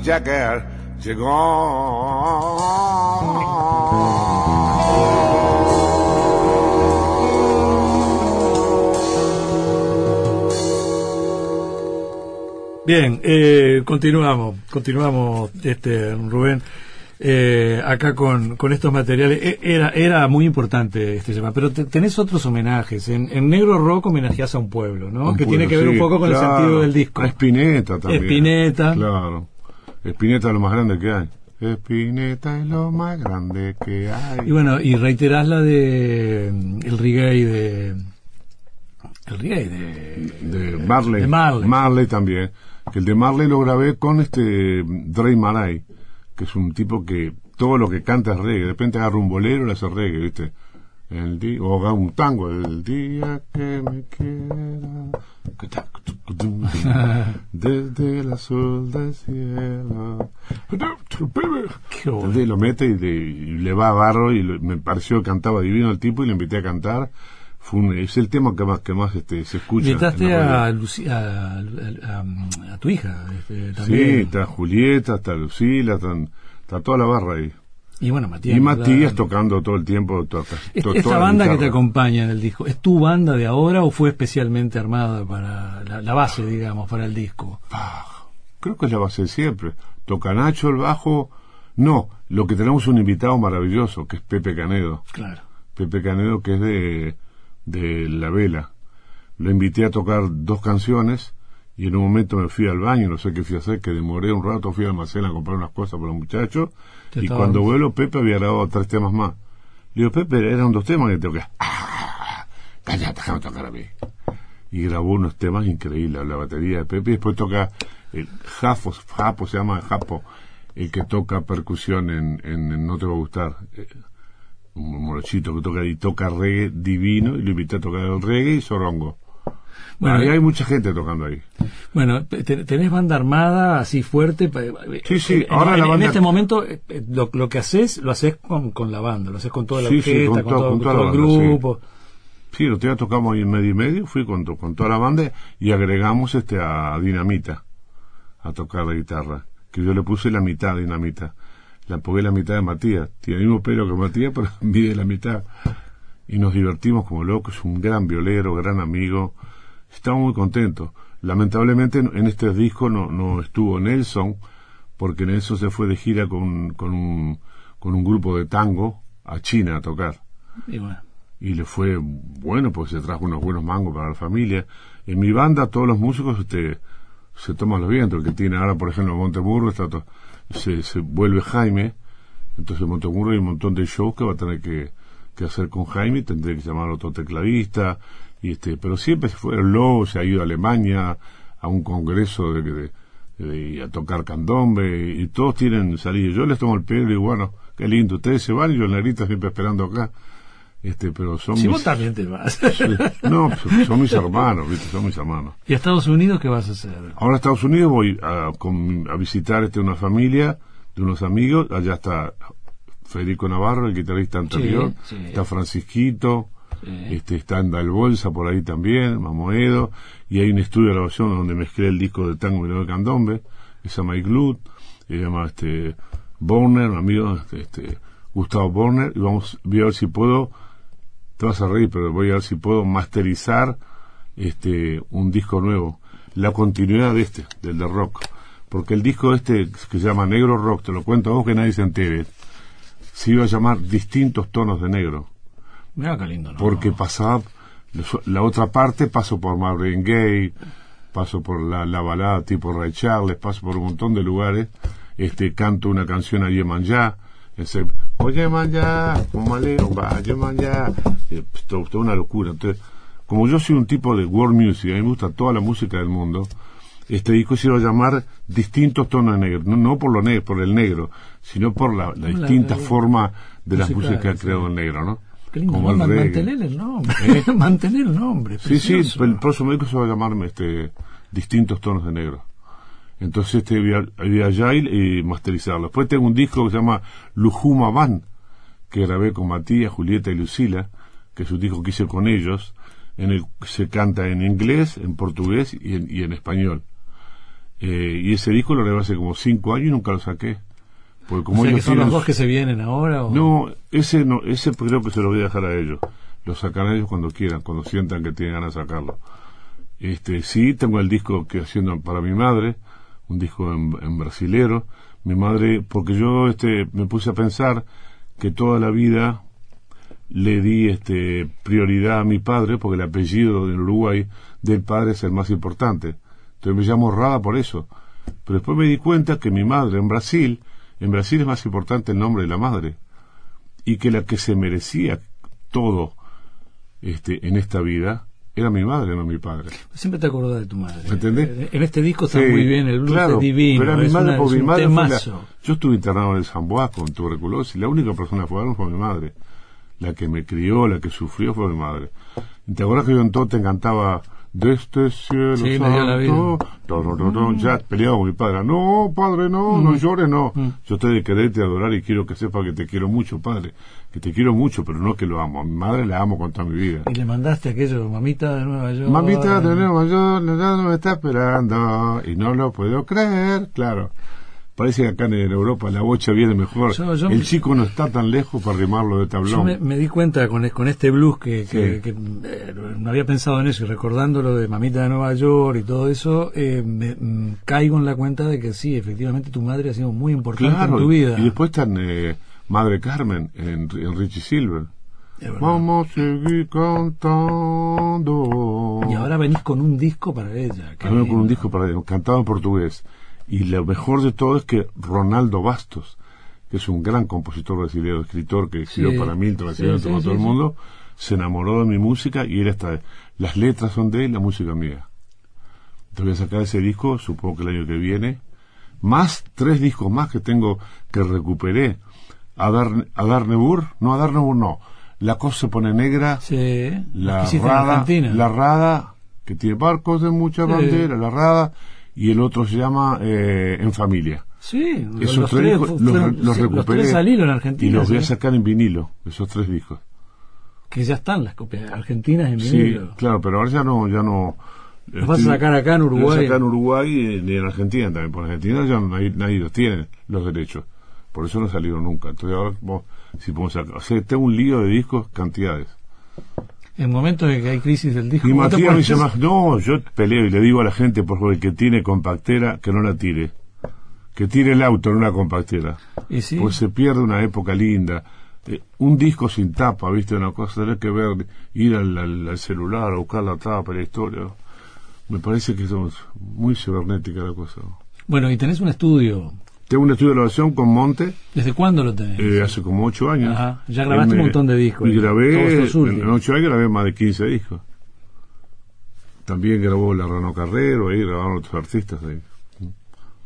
F: mi Jagger llegó.
B: Bien, eh, continuamos, continuamos, este Rubén, eh, acá con, con estos materiales. E- Era, era muy importante este tema, pero te- tenés otros homenajes. En, en Negro Rock homenajeás a un pueblo, ¿no?
A: Un
B: que
A: pueblo,
B: tiene que ver
A: sí,
B: un poco con
A: claro.
B: el sentido del disco.
A: A Spinetta también.
B: Spinetta.
A: Claro. Spinetta es lo más grande que hay. Espineta es lo más grande que hay.
B: Y bueno, y reiterás la de mm, el reggae de el reggae de
A: de Marley.
B: de Marley.
A: también. Que el de Marley lo grabé con este Dre Maray, que es un tipo que todo lo que canta es reggae. De repente agarra un bolero y le hace reggae, ¿viste? El día, o haga un tango, el día que me quiera. Desde el azul del cielo. Entonces lo mete y le, y le va a barro y lo- me pareció que cantaba divino el tipo y le invité a cantar. Fue un- es el tema que más que más este, se escucha.
B: Invitaste a, Luci- a, a- a tu hija este,
A: Sí,
B: también.
A: está Julieta, está Lucila, están- está toda la barra ahí.
B: Y bueno, Matías.
A: Tocando todo el tiempo. to- to-
B: Est-
A: to-
B: Esta banda que te acompaña en el disco, ¿es tu banda de ahora o fue especialmente armada para la, la base, digamos, para el disco?
A: Creo que es la base de siempre. Toca Nacho el bajo. No, lo que tenemos es un invitado maravilloso, que es Pepe Canedo.
B: Claro.
A: Pepe Canedo, que es de, de La Vela. Lo invité a tocar dos canciones y en un momento me fui al baño, no sé qué fui a hacer, que demoré un rato, fui al almacén a comprar unas cosas para los muchachos y cuando vuelo Pepe había grabado tres temas más. Le digo, Pepe, eran dos temas que tengo que... ¡Ah! Cállate, déjame tocar a mí. Y grabó unos temas increíbles, la batería de Pepe, y después toca el Jafo, Japo se llama Japo, el que toca percusión en, en, en No Te Va a Gustar. Eh, un morochito que toca y toca reggae divino y lo invité a tocar el reggae y sorongo.
B: Bueno,
A: ahí hay mucha gente tocando ahí.
B: Bueno, te- tenés banda armada así fuerte. pa-
A: Sí, sí,
B: en-
A: ahora
B: en,
A: la
B: en
A: banda-
B: este momento eh, eh, lo, lo que haces, lo haces con, con la banda, lo haces con toda la
A: Sí, con
B: con,
A: todo- con
B: todo el grupo.
A: Sí, los días tocamos ahí en medio y medio, fui con, con toda la banda y agregamos este a Dinamita a tocar la guitarra, que yo le puse la mitad de Dinamita. La pongué la mitad de Matías. Tiene el mismo pelo que Matías, pero mide la mitad. Y nos divertimos como locos, es un gran violero, gran amigo. Estamos muy contentos. Lamentablemente en este disco no, no estuvo Nelson, porque Nelson se fue de gira con, con, un, con un grupo de tango a China a tocar.
B: Y bueno,
A: y le fue bueno pues se trajo unos buenos mangos para la familia. En mi banda todos los músicos este se toman los vientos. El que tiene ahora por ejemplo Montemurro está to- se, se vuelve Jaime. Entonces Montemurro hay un montón de shows que va a tener que, que hacer con Jaime. Tendré que llamar a otro tecladista y este pero siempre se fue el Lobo se ha ido a Alemania a un congreso de, de- de- a tocar candombe y todos tienen salida yo les tomo el pelo y digo bueno qué lindo ustedes se van y yo en la grita siempre esperando acá este pero son
B: si
A: mis-
B: vos también te vas.
A: No, son mis hermanos, ¿viste? Son mis hermanos.
B: ¿Y a Estados Unidos qué vas a hacer?
A: Ahora a Estados Unidos voy a, con- a visitar este, una familia de unos amigos. Allá está Federico Navarro, el guitarrista anterior.
B: sí.
A: Está Francisquito. Este, está Andal Bolsa por ahí también, Mamoedo. Y hay un estudio de grabación donde mezclé el disco de tango y de candombe. Que se llama Iglut. Se llama este, Borner, amigo, este, este, Gustavo Borner. Y vamos, voy a ver si puedo te vas a reír, pero voy a ver si puedo masterizar este un disco nuevo, la continuidad de este, del de rock, porque el disco este que se llama Negro Rock, te lo cuento a vos que nadie se entere, se iba a llamar Distintos Tonos de Negro,
B: Mira qué lindo, ¿no?
A: porque pasaba la otra parte paso por Marvin Gaye, paso por la, la balada tipo Ray Charles, paso por un montón de lugares, este canto una canción a Yemanjá, ese oye Yemanjá, como león va Yemanjá, eh, pues, todo, toda una locura. Entonces, como yo soy un tipo de world music, a mí me gusta toda la música del mundo, este disco se iba a llamar Distintos Tonos de Negro, no, no por lo negro, por el negro, sino por la, distinta
B: la-
A: forma de las músicas que ha
B: sí.
A: creado el negro, ¿no?
B: Qué lindo,
A: como
B: mantener el nombre.
A: ¿Eh?
B: mantener el nombre.
A: Sí, sí, el próximo disco se va a llamar este, Distintos Tonos de Negro. Entonces este voy a, voy allá y, y masterizarlo. Después tengo un disco que se llama Lujuma Van, que grabé con Matías, Julieta y Lucila, que es un disco que hice con ellos, en el que se canta en inglés, en portugués y en, y en español. Eh, y ese disco lo grabé hace como cinco años y nunca lo saqué. Porque como
B: o sea, que son los dos que se vienen ahora. ¿o?
A: no, ese no, ese creo que se lo voy a dejar a ellos. Lo sacarán ellos cuando quieran, cuando sientan que tienen ganas de sacarlo. Este, sí, tengo el disco que haciendo para mi madre, un disco en, en brasilero. Mi madre, porque yo este, me puse a pensar que toda la vida le di este, prioridad a mi padre, porque el apellido en Uruguay del padre es el más importante. Entonces me llamo Rada por eso. Pero después me di cuenta que mi madre en Brasil en Brasil es más importante el nombre de la madre y que la que se merecía todo este, en esta vida era mi madre, no mi padre.
B: Siempre te acordás de tu madre.
A: ¿Me entendés?
B: En este disco está
A: Sí,
B: muy bien, el blues
A: claro,
B: es divino.
A: Pero a mi madre,
B: una-
A: porque mi madre fue la- yo estuve internado en el San Boas con tuberculosis. La única persona que fue fue mi madre. La que me crió, la que sufrió fue mi madre. ¿Te acuerdas que yo en todo te encantaba de este cielo
B: Sí,
A: santo? No, no, no, no, ya peleaba con mi padre. No, padre, no, no llores, no. Yo estoy de quererte, adorar y quiero que sepa que te quiero mucho, padre. Que te quiero mucho, pero no que lo amo. A mi madre la amo con toda mi vida.
B: Y le mandaste aquello, mamita de Nueva York.
A: Mamita de Nueva York, la nada me está esperando y no lo puedo creer, claro. Parece que acá en Europa la bocha viene mejor.
B: Yo- yo-
A: El chico no está tan lejos para rimarlo de
B: Yo
A: tablón.
B: me, me di cuenta con, con este blues que, que-
A: Sí.
B: que, eh, no había pensado en eso y recordando lo de Mamita de Nueva York y todo eso, eh, me, mm, caigo en la cuenta de que sí, efectivamente tu madre ha sido muy importante
A: Claro,
B: en tu vida.
A: y después están eh, Madre Carmen en, en Richie Silver. Vamos a seguir cantando.
B: Y ahora venís con un disco para ella.
A: Hablando con un disco para cantado en portugués. Y lo mejor de todo es que Ronaldo Bastos, que es un gran compositor brasileño, escritor que escribió
B: Sí,
A: para Milton,
B: sí, sí,
A: todo el mundo, se enamoró de mi música y él está. Las letras son de él, la música mía. Te voy a sacar ese disco, supongo que el año que viene. Más tres discos más que tengo que recuperé. A dar, a Darnebur, no a Darnebur no. La cosa se pone negra.
B: Sí,
A: La rada, la rada, que tiene barcos de muchas banderas, la rada, y el otro se llama eh, En Familia.
B: Sí,
A: Esos
B: los
A: tres
B: tres,
A: los,
B: fueron-
A: los
B: sí,
A: recuperé
B: tres en Argentina.
A: y los voy a
B: sí,
A: sacar en vinilo, esos tres discos.
B: Que ya están las copias argentinas en
A: Sí,
B: vinilo.
A: claro, pero ahora ya no, ya no.
B: Los vas a sacar acá en
A: Los
B: Uruguay.
A: sacar en Uruguay y en, y en Argentina también. Por Argentina ya nadie, nadie los tiene, los derechos. Por eso no salieron nunca. Entonces ahora, vos, si podemos sacar. O sea, tengo un lío de discos, cantidades.
B: En momentos en que hay crisis del disco.
A: Y
B: ¿cómo te
A: Matías me dice más, no, yo peleo y le digo a la gente, por favor, el que tiene compactera, que no la tire. Que tire el auto en una compactera.
B: Y sí,
A: Pues se pierde una época linda. Eh, un disco sin tapa, ¿viste? Una cosa, tener que ver, ir al, al- al celular a buscar la tapa, la historia. Me parece que somos muy cibernética la cosa.
B: bueno, y tenés un estudio.
A: Tengo un estudio de grabación con Monte
B: ¿Desde cuándo lo tenés?
A: eh, hace como ocho años.
B: Ajá, ya grabaste un montón de discos,
A: Y
B: eh,
A: grabé, en ocho años grabé más de 15 discos. También grabó la Rano Carrero, ahí grabaron otros artistas ahí.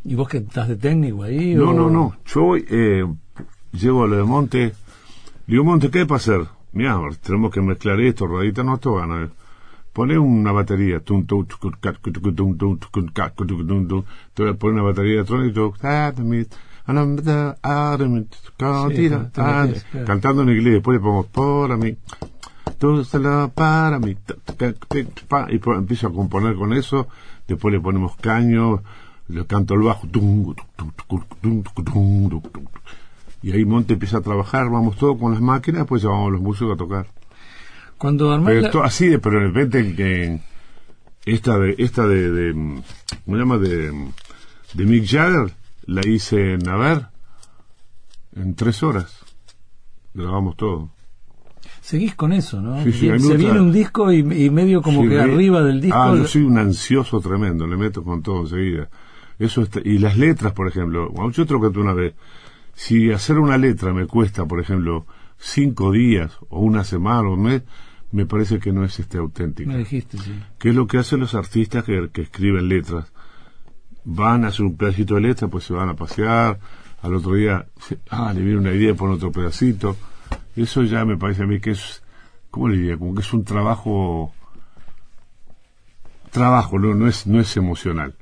B: ¿Y vos que estás de técnico ahí?
A: No,
B: o-
A: no, no. Yo eh, llego a lo de Monte. Digo, Monte, ¿qué hay para hacer? Mira, tenemos que mezclar esto, rodita, no, esto van Poner una batería, poner una batería electrónica, cantando en inglés, después le pongo para mí, para y empiezo a componer con eso, después le ponemos caño, le canto el bajo, y ahí Monte empieza a trabajar, vamos todos con las máquinas, pues llevamos los músicos a tocar.
B: Cuando armás
A: Pero
B: la-
A: así de, pero de repente que esta de, esta de, de ¿cómo se llama? De, de Mick Jagger, la hice en, a ver, en tres horas. Grabamos todo.
B: seguís con eso, ¿no?
A: Sí, sí,
B: se
A: gusta-
B: viene un disco y, y medio como
A: Sí,
B: que
A: me-
B: arriba del disco.
A: Ah, yo soy un ansioso tremendo, le meto con todo enseguida. Eso está- y las letras, por ejemplo, yo te lo conté una vez. Si hacer una letra me cuesta, por ejemplo, cinco días o una semana o un mes, me parece que no es este auténtica.
B: Me dijiste, sí.
A: ¿Qué es lo que hacen los artistas que, que escriben letras? Van a hacer un pedacito de letra, pues se van a pasear, al otro día, ah, le viene una idea y pone otro pedacito. Eso ya me parece a mí que es, ¿cómo le diría? Como que es un trabajo, trabajo, no, no es, no es emocional.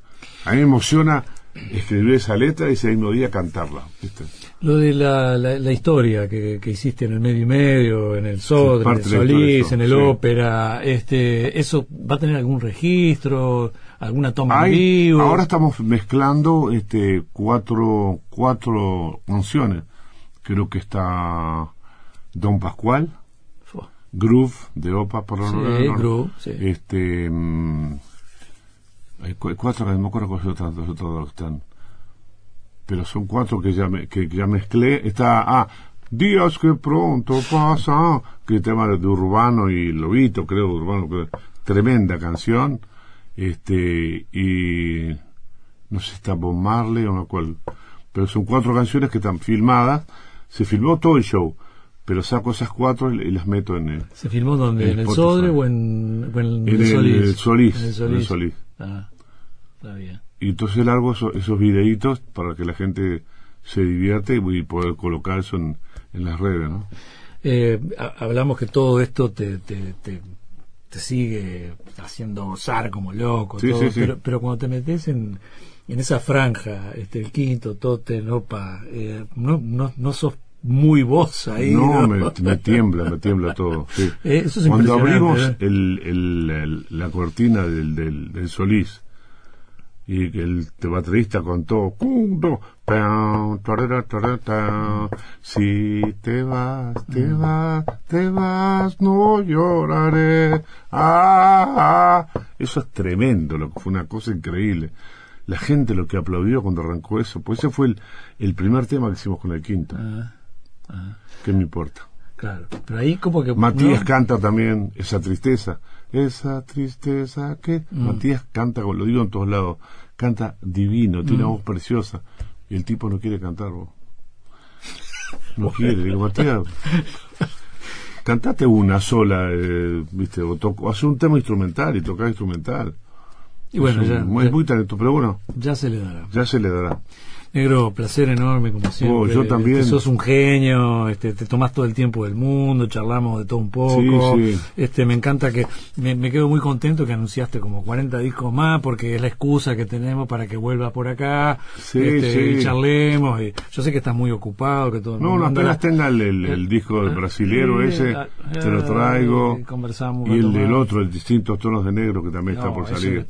A: A mí me emociona escribir esa letra y ese mismo día cantarla. ¿viste?
B: Lo de la, la, la historia que, que hiciste en el medio y medio, en el Sod, en el Solís,
A: eso,
B: en el
A: sí.
B: ópera, este, ¿eso va a tener algún registro, alguna toma en
A: Hay-
B: vivo?
A: ahora estamos mezclando este cuatro cuatro canciones. Creo que está Don Pascual. Groove de Opa, por
B: Sí,
A: no, no, no.
B: Groove, sí.
A: Este mm, hay cu- cuatro no me acuerdo cuáles otras dos están. Pero son cuatro que ya me, que, ya mezclé. Está ah Días que pronto pasan, que es tema de Urbano y Lobito, creo, Urbano, creo. tremenda canción. Este, y no sé si está Bob Marley o no cuál. pero son cuatro canciones que están filmadas. Se filmó todo el show, pero saco esas cuatro y, las meto en el,
B: ¿Se filmó donde?
A: En
B: ¿En el. Sodre o en, o en
A: en el- el Solís,
B: En el
A: el Solís.
B: Ah, está bien.
A: Y entonces largo eso- esos videitos para que la gente se divierte y, poder colocar eso en, en las redes, ¿no?
B: Eh, ha- hablamos que todo esto te, te, te, te sigue haciendo gozar como loco,
A: Sí,
B: todo,
A: sí, sí.
B: Pero, pero cuando te metes en, en esa franja, este, el quinto, tote, opa, eh, no, no, no sos muy vos ahí.
A: no,
B: ¿no?
A: Me, me tiembla, me tiembla todo.
B: Eh, eso es
A: Cuando abrimos
B: ¿eh?
A: el, el- el- la cortina del, del, del Solís y que el baterista contó "Un, dos, pam, tarara, tarara, tam. si te vas, te
B: Mm.
A: vas, te vas, no lloraré. Ah, ah". Eso es tremendo, lo que fue una cosa increíble. La gente lo que aplaudió cuando arrancó eso, pues ese fue el, el primer tema que hicimos con el quinto.
B: Ah, ah,
A: ¿Qué me importa?
B: claro. Pero ahí como que...
A: Matías
B: ¿no?
A: canta también esa tristeza. Esa tristeza que.
B: Mm.
A: Matías canta, lo digo en todos lados, canta divino, tiene
B: Mm.
A: una voz preciosa. Y el tipo no quiere cantar, vos. No quiere. Digo, Matías, cantate una sola, eh, ¿viste? O toco, hace un tema instrumental y tocar instrumental.
B: Y bueno,
A: es,
B: ya, ya,
A: muy talentoso, pero bueno,
B: ya se le dará.
A: ya se le dará.
B: Negro, placer enorme como siempre.
A: Oh, yo también.
B: Este, sos un genio, este, te tomás todo el tiempo del mundo, charlamos de todo un poco.
A: Sí, sí.
B: Este, me encanta que me, me quedo muy contento que anunciaste como 40 discos más porque es la excusa que tenemos para que vuelvas por acá,
A: Sí,
B: este,
A: sí.
B: y charlemos. Y yo sé que estás muy ocupado, que todo el
A: No,
B: mundo
A: no, apenas tenga el, el, el disco del brasilero
B: Sí,
A: ese,
B: ah,
A: te lo traigo.
B: ah, conversamos
A: Y el del otro, el distintos tonos de negro, que también está por
B: eso
A: salir.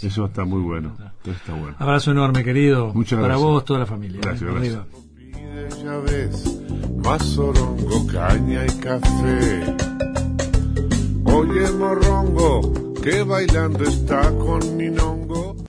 A: Eso está muy bueno. Está bueno.
B: Abrazo enorme, querido.
A: Muchas
B: Para
A: gracias.
B: vos, toda la familia.
A: Gracias,
B: ¿eh?
A: gracias.
F: Ya ves, más sorongo, caña y café. Oye, morrongo, que bailando está con mi nongo.